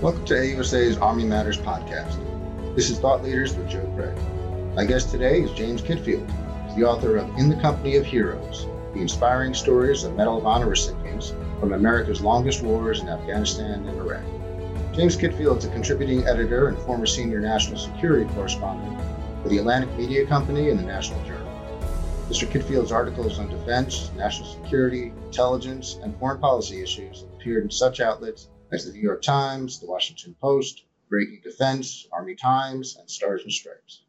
Welcome to AUSA's Army Matters podcast. This is Thought Leaders with Joe Craig. My guest today is James Kitfield. He's the author of In the Company of Heroes, the inspiring stories of Medal of Honor recipients from America's longest wars in Afghanistan and Iraq. James Kitfield is a contributing editor and former senior national security correspondent for the Atlantic Media Company and the National Journal. Mr. Kitfield's articles on defense, national security, intelligence, and foreign policy issues appeared in such outlets as the New York Times, the Washington Post, Breaking Defense, Army Times, and Stars and Stripes.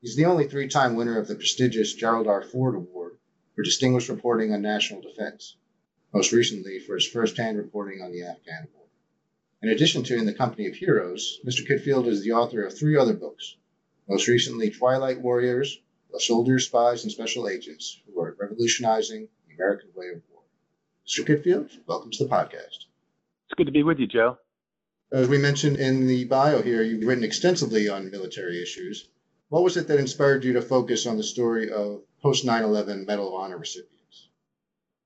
He's the only three time winner of the prestigious Gerald R. Ford Award for distinguished reporting on national defense, most recently for his first hand reporting on the Afghan War. In addition to In the Company of Heroes, Mr. Kitfield is the author of three other books, most recently Twilight Warriors, The Soldiers, Spies, and Special Agents Who Are Revolutionizing the American Way of War. Mr. Kitfield, welcome to the podcast. It's good to be with you, Joe. As we mentioned in the bio here, you've written extensively on military issues. What was it that inspired you to focus on the story of post 9 11 Medal of Honor recipients?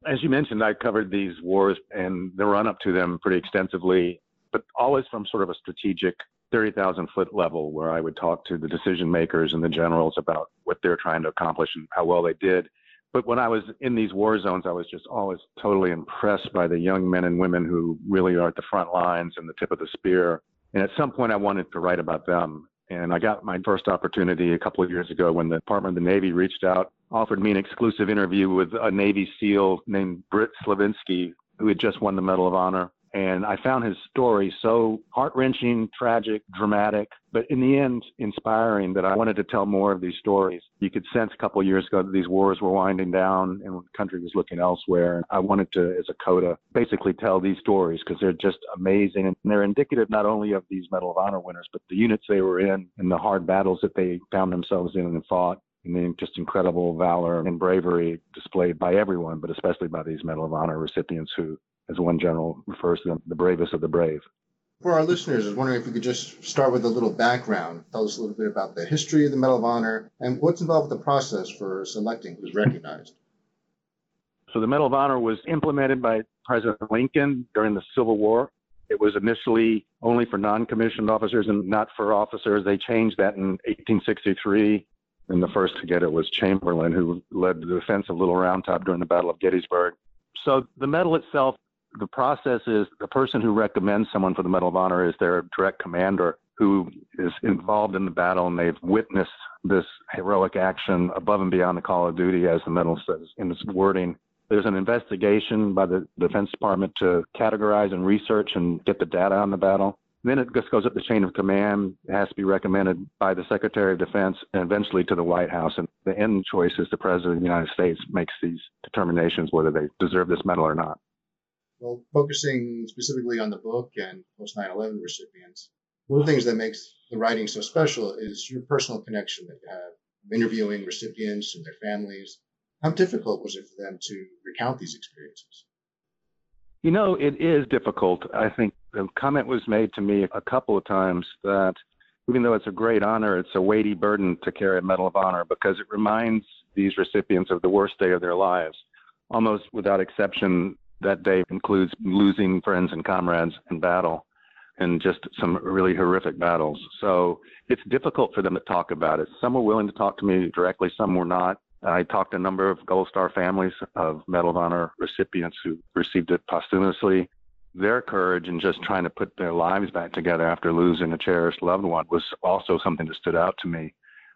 As you mentioned, I covered these wars and the run up to them pretty extensively, but always from sort of a strategic 30,000 foot level where I would talk to the decision makers and the generals about what they're trying to accomplish and how well they did. But when I was in these war zones, I was just always totally impressed by the young men and women who really are at the front lines and the tip of the spear. And at some point, I wanted to write about them. And I got my first opportunity a couple of years ago when the Department of the Navy reached out, offered me an exclusive interview with a Navy SEAL named Britt Slabinski, who had just won the Medal of Honor. And I found his story so heart wrenching, tragic, dramatic, but in the end, inspiring that I wanted to tell more of these stories. You could sense a couple years ago that these wars were winding down and the country was looking elsewhere. And I wanted to, as a coda, basically tell these stories because they're just amazing. And they're indicative not only of these Medal of Honor winners, but the units they were in and the hard battles that they found themselves in and fought and the just incredible valor and bravery displayed by everyone, but especially by these Medal of Honor recipients who as one general refers to them, the bravest of the brave. For our listeners, I was wondering if you could just start with a little background. Tell us a little bit about the history of the Medal of Honor and what's involved with the process for selecting who's recognized. So, the Medal of Honor was implemented by President Lincoln during the Civil War. It was initially only for non commissioned officers and not for officers. They changed that in 1863. And the first to get it was Chamberlain, who led the defense of Little Round Top during the Battle of Gettysburg. So, the medal itself the process is the person who recommends someone for the Medal of Honor is their direct commander who is involved in the battle and they've witnessed this heroic action above and beyond the call of duty, as the medal says in its wording. There's an investigation by the Defense Department to categorize and research and get the data on the battle. Then it just goes up the chain of command. It has to be recommended by the Secretary of Defense and eventually to the White House. And the end choice is the President of the United States makes these determinations whether they deserve this medal or not. Well, focusing specifically on the book and post 9 11 recipients, one of the things that makes the writing so special is your personal connection that you have, interviewing recipients and their families. How difficult was it for them to recount these experiences? You know, it is difficult. I think the comment was made to me a couple of times that even though it's a great honor, it's a weighty burden to carry a Medal of Honor because it reminds these recipients of the worst day of their lives. Almost without exception, that day includes losing friends and comrades in battle and just some really horrific battles. So it's difficult for them to talk about it. Some were willing to talk to me directly, some were not. I talked to a number of Gold Star families of Medal of Honor recipients who received it posthumously. Their courage in just trying to put their lives back together after losing a cherished loved one was also something that stood out to me.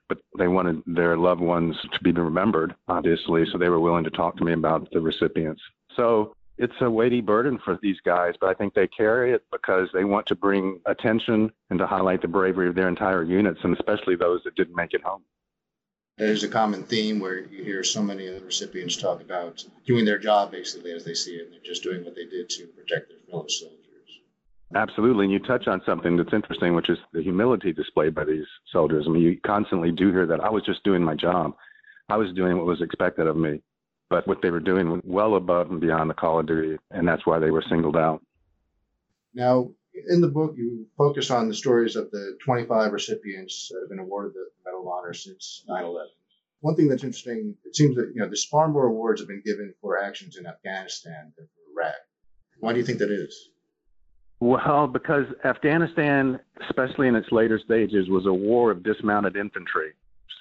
But they wanted their loved ones to be remembered, obviously, so they were willing to talk to me about the recipients. So it's a weighty burden for these guys, but I think they carry it because they want to bring attention and to highlight the bravery of their entire units, and especially those that didn't make it home. There's a common theme where you hear so many of the recipients talk about doing their job basically as they see it. And they're just doing what they did to protect their fellow soldiers. Absolutely. And you touch on something that's interesting, which is the humility displayed by these soldiers. I mean, you constantly do hear that. I was just doing my job. I was doing what was expected of me but what they were doing was well above and beyond the call of duty, and that's why they were singled out. Now, in the book, you focus on the stories of the 25 recipients that have been awarded the Medal of Honor since 9 11. One thing that's interesting, it seems that you know there's far more awards have been given for actions in Afghanistan than for Iraq. Why do you think that is? Well, because Afghanistan, especially in its later stages, was a war of dismounted infantry.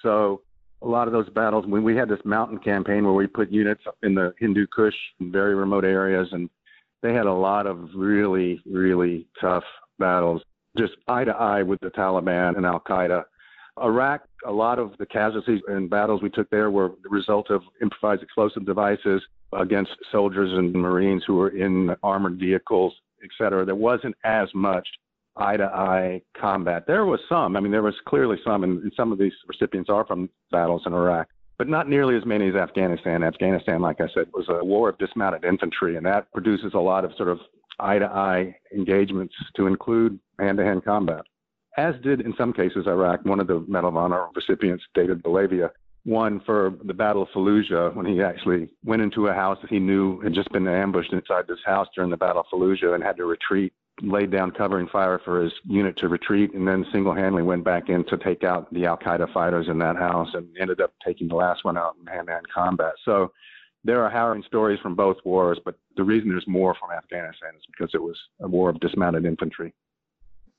So a lot of those battles, when we had this mountain campaign where we put units in the Hindu Kush in very remote areas, and they had a lot of really, really tough battles, just eye to eye with the Taliban and Al Qaeda. Iraq, a lot of the casualties and battles we took there were the result of improvised explosive devices against soldiers and Marines who were in armored vehicles, et cetera. There wasn't as much eye to eye combat. There was some. I mean, there was clearly some, and some of these recipients are from battles in Iraq, but not nearly as many as Afghanistan. Afghanistan, like I said, was a war of dismounted infantry, and that produces a lot of sort of eye to eye engagements to include hand to hand combat. As did in some cases Iraq, one of the Medal of Honor recipients, David Bellavia, won for the Battle of Fallujah when he actually went into a house that he knew had just been ambushed inside this house during the Battle of Fallujah and had to retreat laid down covering fire for his unit to retreat, and then single-handedly went back in to take out the Al Qaeda fighters in that house, and ended up taking the last one out in hand-to-hand combat. So there are harrowing stories from both wars, but the reason there's more from Afghanistan is because it was a war of dismounted infantry.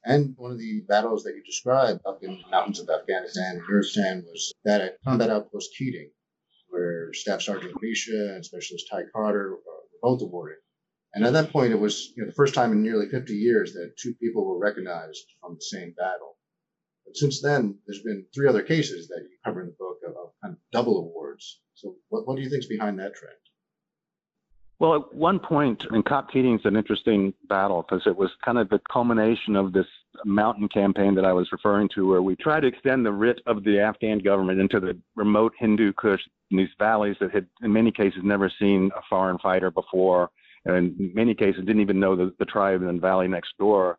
And one of the battles that you described up in the mountains of Afghanistan and Nuristan was that at Combat Outpost Keating, where Staff Sergeant Romesha and Specialist Ty Carter were both awarded and at that point, it was you know, the first time in nearly 50 years that two people were recognized from the same battle. But since then, there's been three other cases that you cover in the book of, of kind of double awards. So, what, what do you think is behind that trend? Well, at one point, in COP Keating is an interesting battle because it was kind of the culmination of this mountain campaign that I was referring to, where we tried to extend the writ of the Afghan government into the remote Hindu Kush, in these valleys that had, in many cases, never seen a foreign fighter before and in many cases didn't even know the, the tribe and valley next door,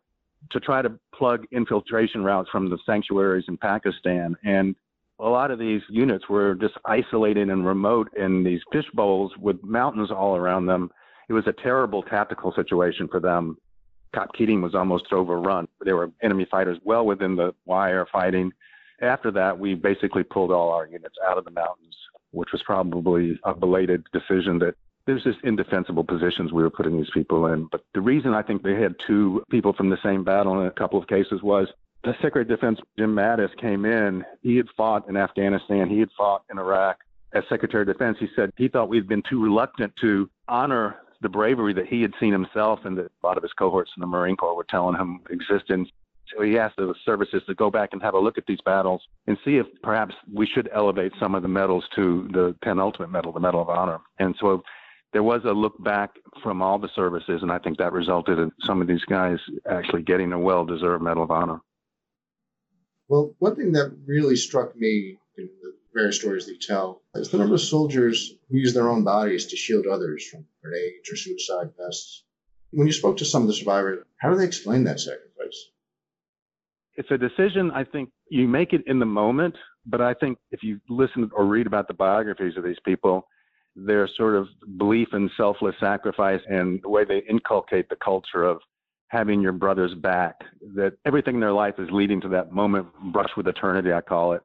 to try to plug infiltration routes from the sanctuaries in Pakistan. And a lot of these units were just isolated and remote in these fish bowls with mountains all around them. It was a terrible tactical situation for them. COP Keating was almost overrun. There were enemy fighters well within the wire fighting. After that, we basically pulled all our units out of the mountains, which was probably a belated decision that there's just indefensible positions we were putting these people in. But the reason I think they had two people from the same battle in a couple of cases was the Secretary of Defense, Jim Mattis, came in. He had fought in Afghanistan, he had fought in Iraq. As Secretary of Defense, he said he thought we'd been too reluctant to honor the bravery that he had seen himself and that a lot of his cohorts in the Marine Corps were telling him existed. So he asked the services to go back and have a look at these battles and see if perhaps we should elevate some of the medals to the penultimate medal, the Medal of Honor. And so there was a look back from all the services, and I think that resulted in some of these guys actually getting a well deserved Medal of Honor. Well, one thing that really struck me in the various stories they tell is the number of soldiers who use their own bodies to shield others from grenades or suicide vests. When you spoke to some of the survivors, how do they explain that sacrifice? It's a decision I think you make it in the moment, but I think if you listen or read about the biographies of these people, their sort of belief in selfless sacrifice and the way they inculcate the culture of having your brother's back, that everything in their life is leading to that moment, brush with eternity, I call it.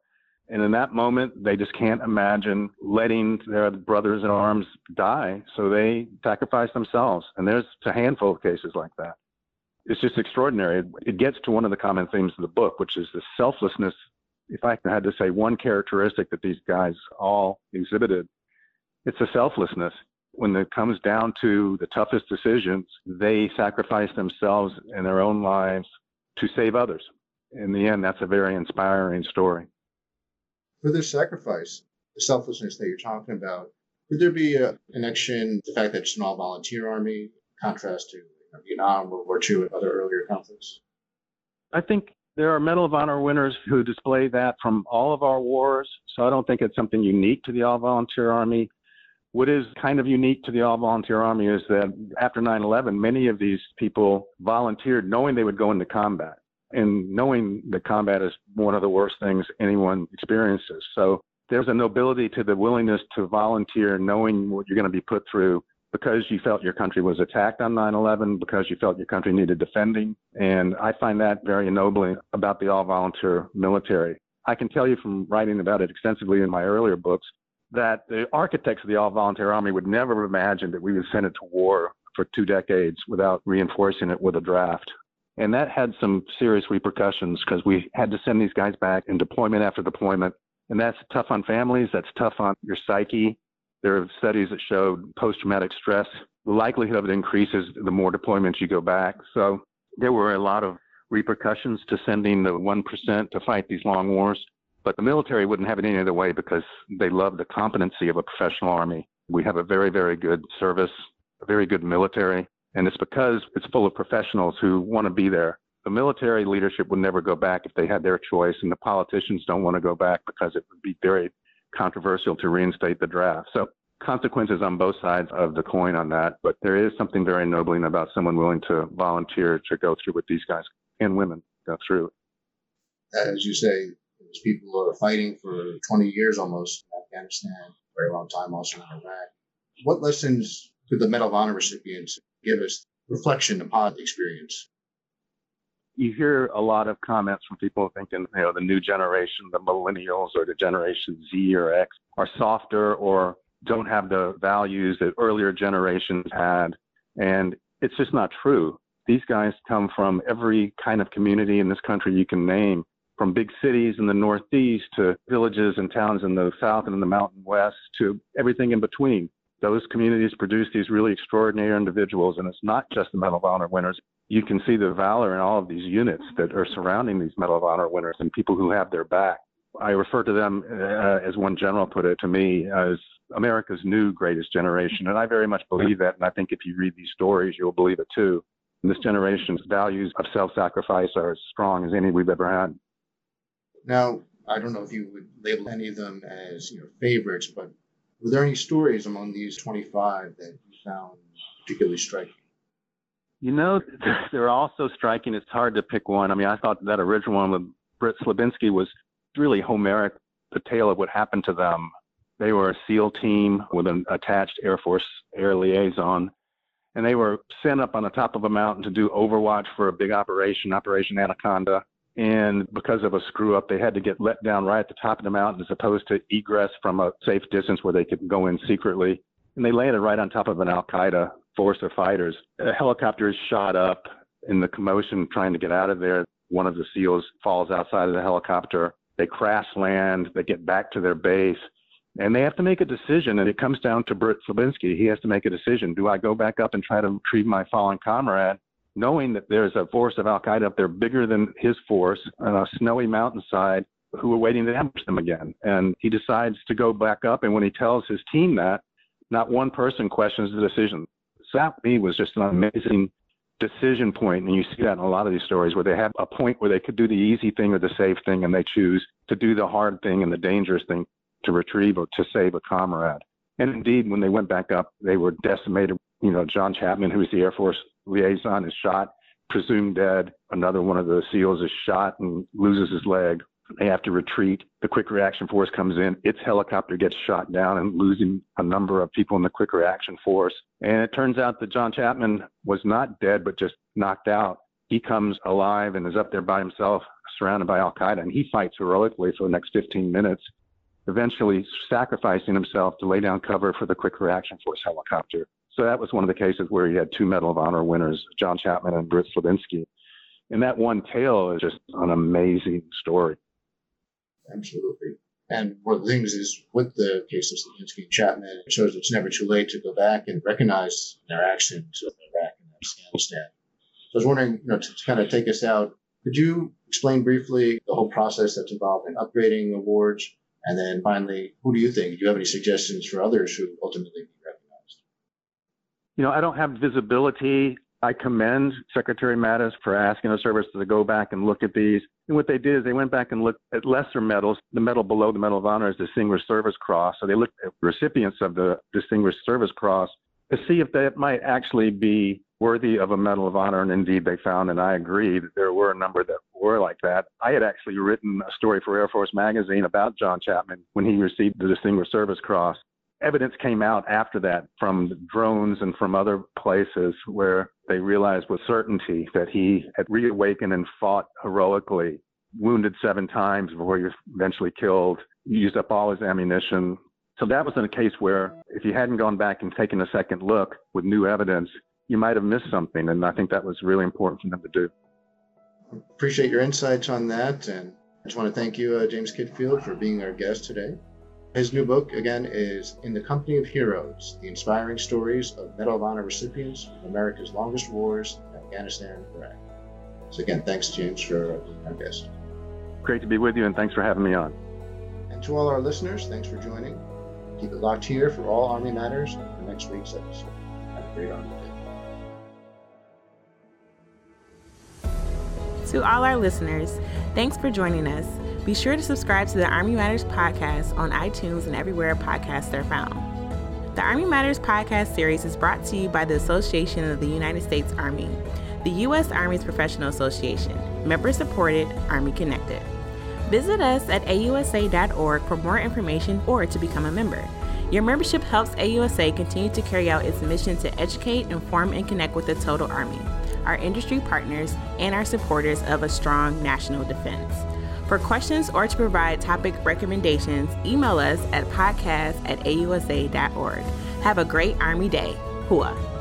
And in that moment, they just can't imagine letting their brothers in arms die. So they sacrifice themselves. And there's a handful of cases like that. It's just extraordinary. It gets to one of the common themes of the book, which is the selflessness. If I had to say one characteristic that these guys all exhibited, it's a selflessness. When it comes down to the toughest decisions, they sacrifice themselves and their own lives to save others. In the end, that's a very inspiring story. For this sacrifice, the selflessness that you're talking about, could there be a connection to the fact that it's an all volunteer army, contrast to Vietnam, World War II, and other earlier conflicts? I think there are Medal of Honor winners who display that from all of our wars. So I don't think it's something unique to the all volunteer army. What is kind of unique to the All Volunteer Army is that after 9 11, many of these people volunteered knowing they would go into combat and knowing that combat is one of the worst things anyone experiences. So there's a nobility to the willingness to volunteer knowing what you're going to be put through because you felt your country was attacked on 9 11, because you felt your country needed defending. And I find that very ennobling about the all volunteer military. I can tell you from writing about it extensively in my earlier books that the architects of the all volunteer army would never have imagined that we would send it to war for two decades without reinforcing it with a draft. And that had some serious repercussions because we had to send these guys back in deployment after deployment. And that's tough on families, that's tough on your psyche. There are studies that showed post traumatic stress, the likelihood of it increases the more deployments you go back. So there were a lot of repercussions to sending the 1% to fight these long wars. But the military wouldn't have it any other way because they love the competency of a professional army. We have a very, very good service, a very good military, and it's because it's full of professionals who want to be there. The military leadership would never go back if they had their choice, and the politicians don't want to go back because it would be very controversial to reinstate the draft. So consequences on both sides of the coin on that, but there is something very ennobling about someone willing to volunteer to go through what these guys and women go through. As you say, these people are fighting for 20 years almost in Afghanistan, very long time also in Iraq. What lessons could the Medal of Honor recipients give us reflection upon the experience? You hear a lot of comments from people thinking, you know, the new generation, the millennials or the generation Z or X are softer or don't have the values that earlier generations had. And it's just not true. These guys come from every kind of community in this country you can name, from big cities in the Northeast to villages and towns in the South and in the Mountain West to everything in between. Those communities produce these really extraordinary individuals, and it's not just the Medal of Honor winners. You can see the valor in all of these units that are surrounding these Medal of Honor winners and people who have their back. I refer to them, uh, as one general put it to me, as America's new greatest generation. And I very much believe that. And I think if you read these stories, you'll believe it too. And this generation's values of self sacrifice are as strong as any we've ever had. Now, I don't know if you would label any of them as you know, favorites, but were there any stories among these 25 that you found particularly striking? You know, they're all so striking. It's hard to pick one. I mean, I thought that original one with Britt Slabinski was really Homeric, the tale of what happened to them. They were a SEAL team with an attached Air Force air liaison, and they were sent up on the top of a mountain to do overwatch for a big operation, Operation Anaconda. And because of a screw up, they had to get let down right at the top of the mountain as opposed to egress from a safe distance where they could go in secretly. And they landed right on top of an Al Qaeda force of fighters. A helicopter is shot up in the commotion trying to get out of there. One of the SEALs falls outside of the helicopter. They crash land. They get back to their base. And they have to make a decision, and it comes down to Britt Slabinski. He has to make a decision. Do I go back up and try to retrieve my fallen comrade, knowing that there's a force of Al Qaeda up there bigger than his force on a snowy mountainside who are waiting to ambush them again. And he decides to go back up. And when he tells his team that, not one person questions the decision. So that me was just an amazing decision point, and you see that in a lot of these stories where they have a point where they could do the easy thing or the safe thing, and they choose to do the hard thing and the dangerous thing to retrieve or to save a comrade. And indeed, when they went back up, they were decimated. You know, John Chapman, who's the Air Force liaison, is shot, presumed dead. Another one of the SEALs is shot and loses his leg. They have to retreat. The quick reaction force comes in. Its helicopter gets shot down and losing a number of people in the quick reaction force. And it turns out that John Chapman was not dead, but just knocked out. He comes alive and is up there by himself, surrounded by Al Qaeda, and he fights heroically for the next 15 minutes eventually sacrificing himself to lay down cover for the Quick Reaction Force helicopter. So that was one of the cases where he had two Medal of Honor winners, John Chapman and Britt Slabinski. And that one tale is just an amazing story. Absolutely. And one of the things is with the case of Slabinski and Chapman, it shows it's never too late to go back and recognize their actions of Iraq and Afghanistan. So I was wondering, you know, to, to kind of take us out, could you explain briefly the whole process that's involved in upgrading awards and then finally, who do you think? Do you have any suggestions for others who ultimately? You know, I don't have visibility. I commend Secretary Mattis for asking the service to go back and look at these. And what they did is they went back and looked at lesser medals. The medal below the Medal of Honor is the Distinguished Service Cross. So they looked at recipients of the Distinguished Service Cross to see if that might actually be worthy of a Medal of Honor. And indeed, they found, and I agree, that there were a number that were like that. I had actually written a story for Air Force Magazine about John Chapman when he received the Distinguished Service Cross. Evidence came out after that from drones and from other places where they realized with certainty that he had reawakened and fought heroically, wounded seven times before he was eventually killed, used up all his ammunition. So that was in a case where if you hadn't gone back and taken a second look with new evidence, you might have missed something. And I think that was really important for them to do. Appreciate your insights on that. And I just want to thank you, uh, James Kitfield, for being our guest today. His new book, again, is In the Company of Heroes The Inspiring Stories of Medal of Honor Recipients from America's Longest Wars in Afghanistan and Iraq. So, again, thanks, James, for being our guest. Great to be with you, and thanks for having me on. And to all our listeners, thanks for joining. Keep it locked here for all Army Matters for next week's episode. Have a great Army Day. To all our listeners, thanks for joining us. Be sure to subscribe to the Army Matters podcast on iTunes and everywhere podcasts are found. The Army Matters podcast series is brought to you by the Association of the United States Army, the U.S. Army's professional association, member supported, Army connected. Visit us at ausa.org for more information or to become a member. Your membership helps AUSA continue to carry out its mission to educate, inform, and connect with the total Army, our industry partners, and our supporters of a strong national defense. For questions or to provide topic recommendations, email us at podcast at ausa.org. Have a great Army Day. Hooah.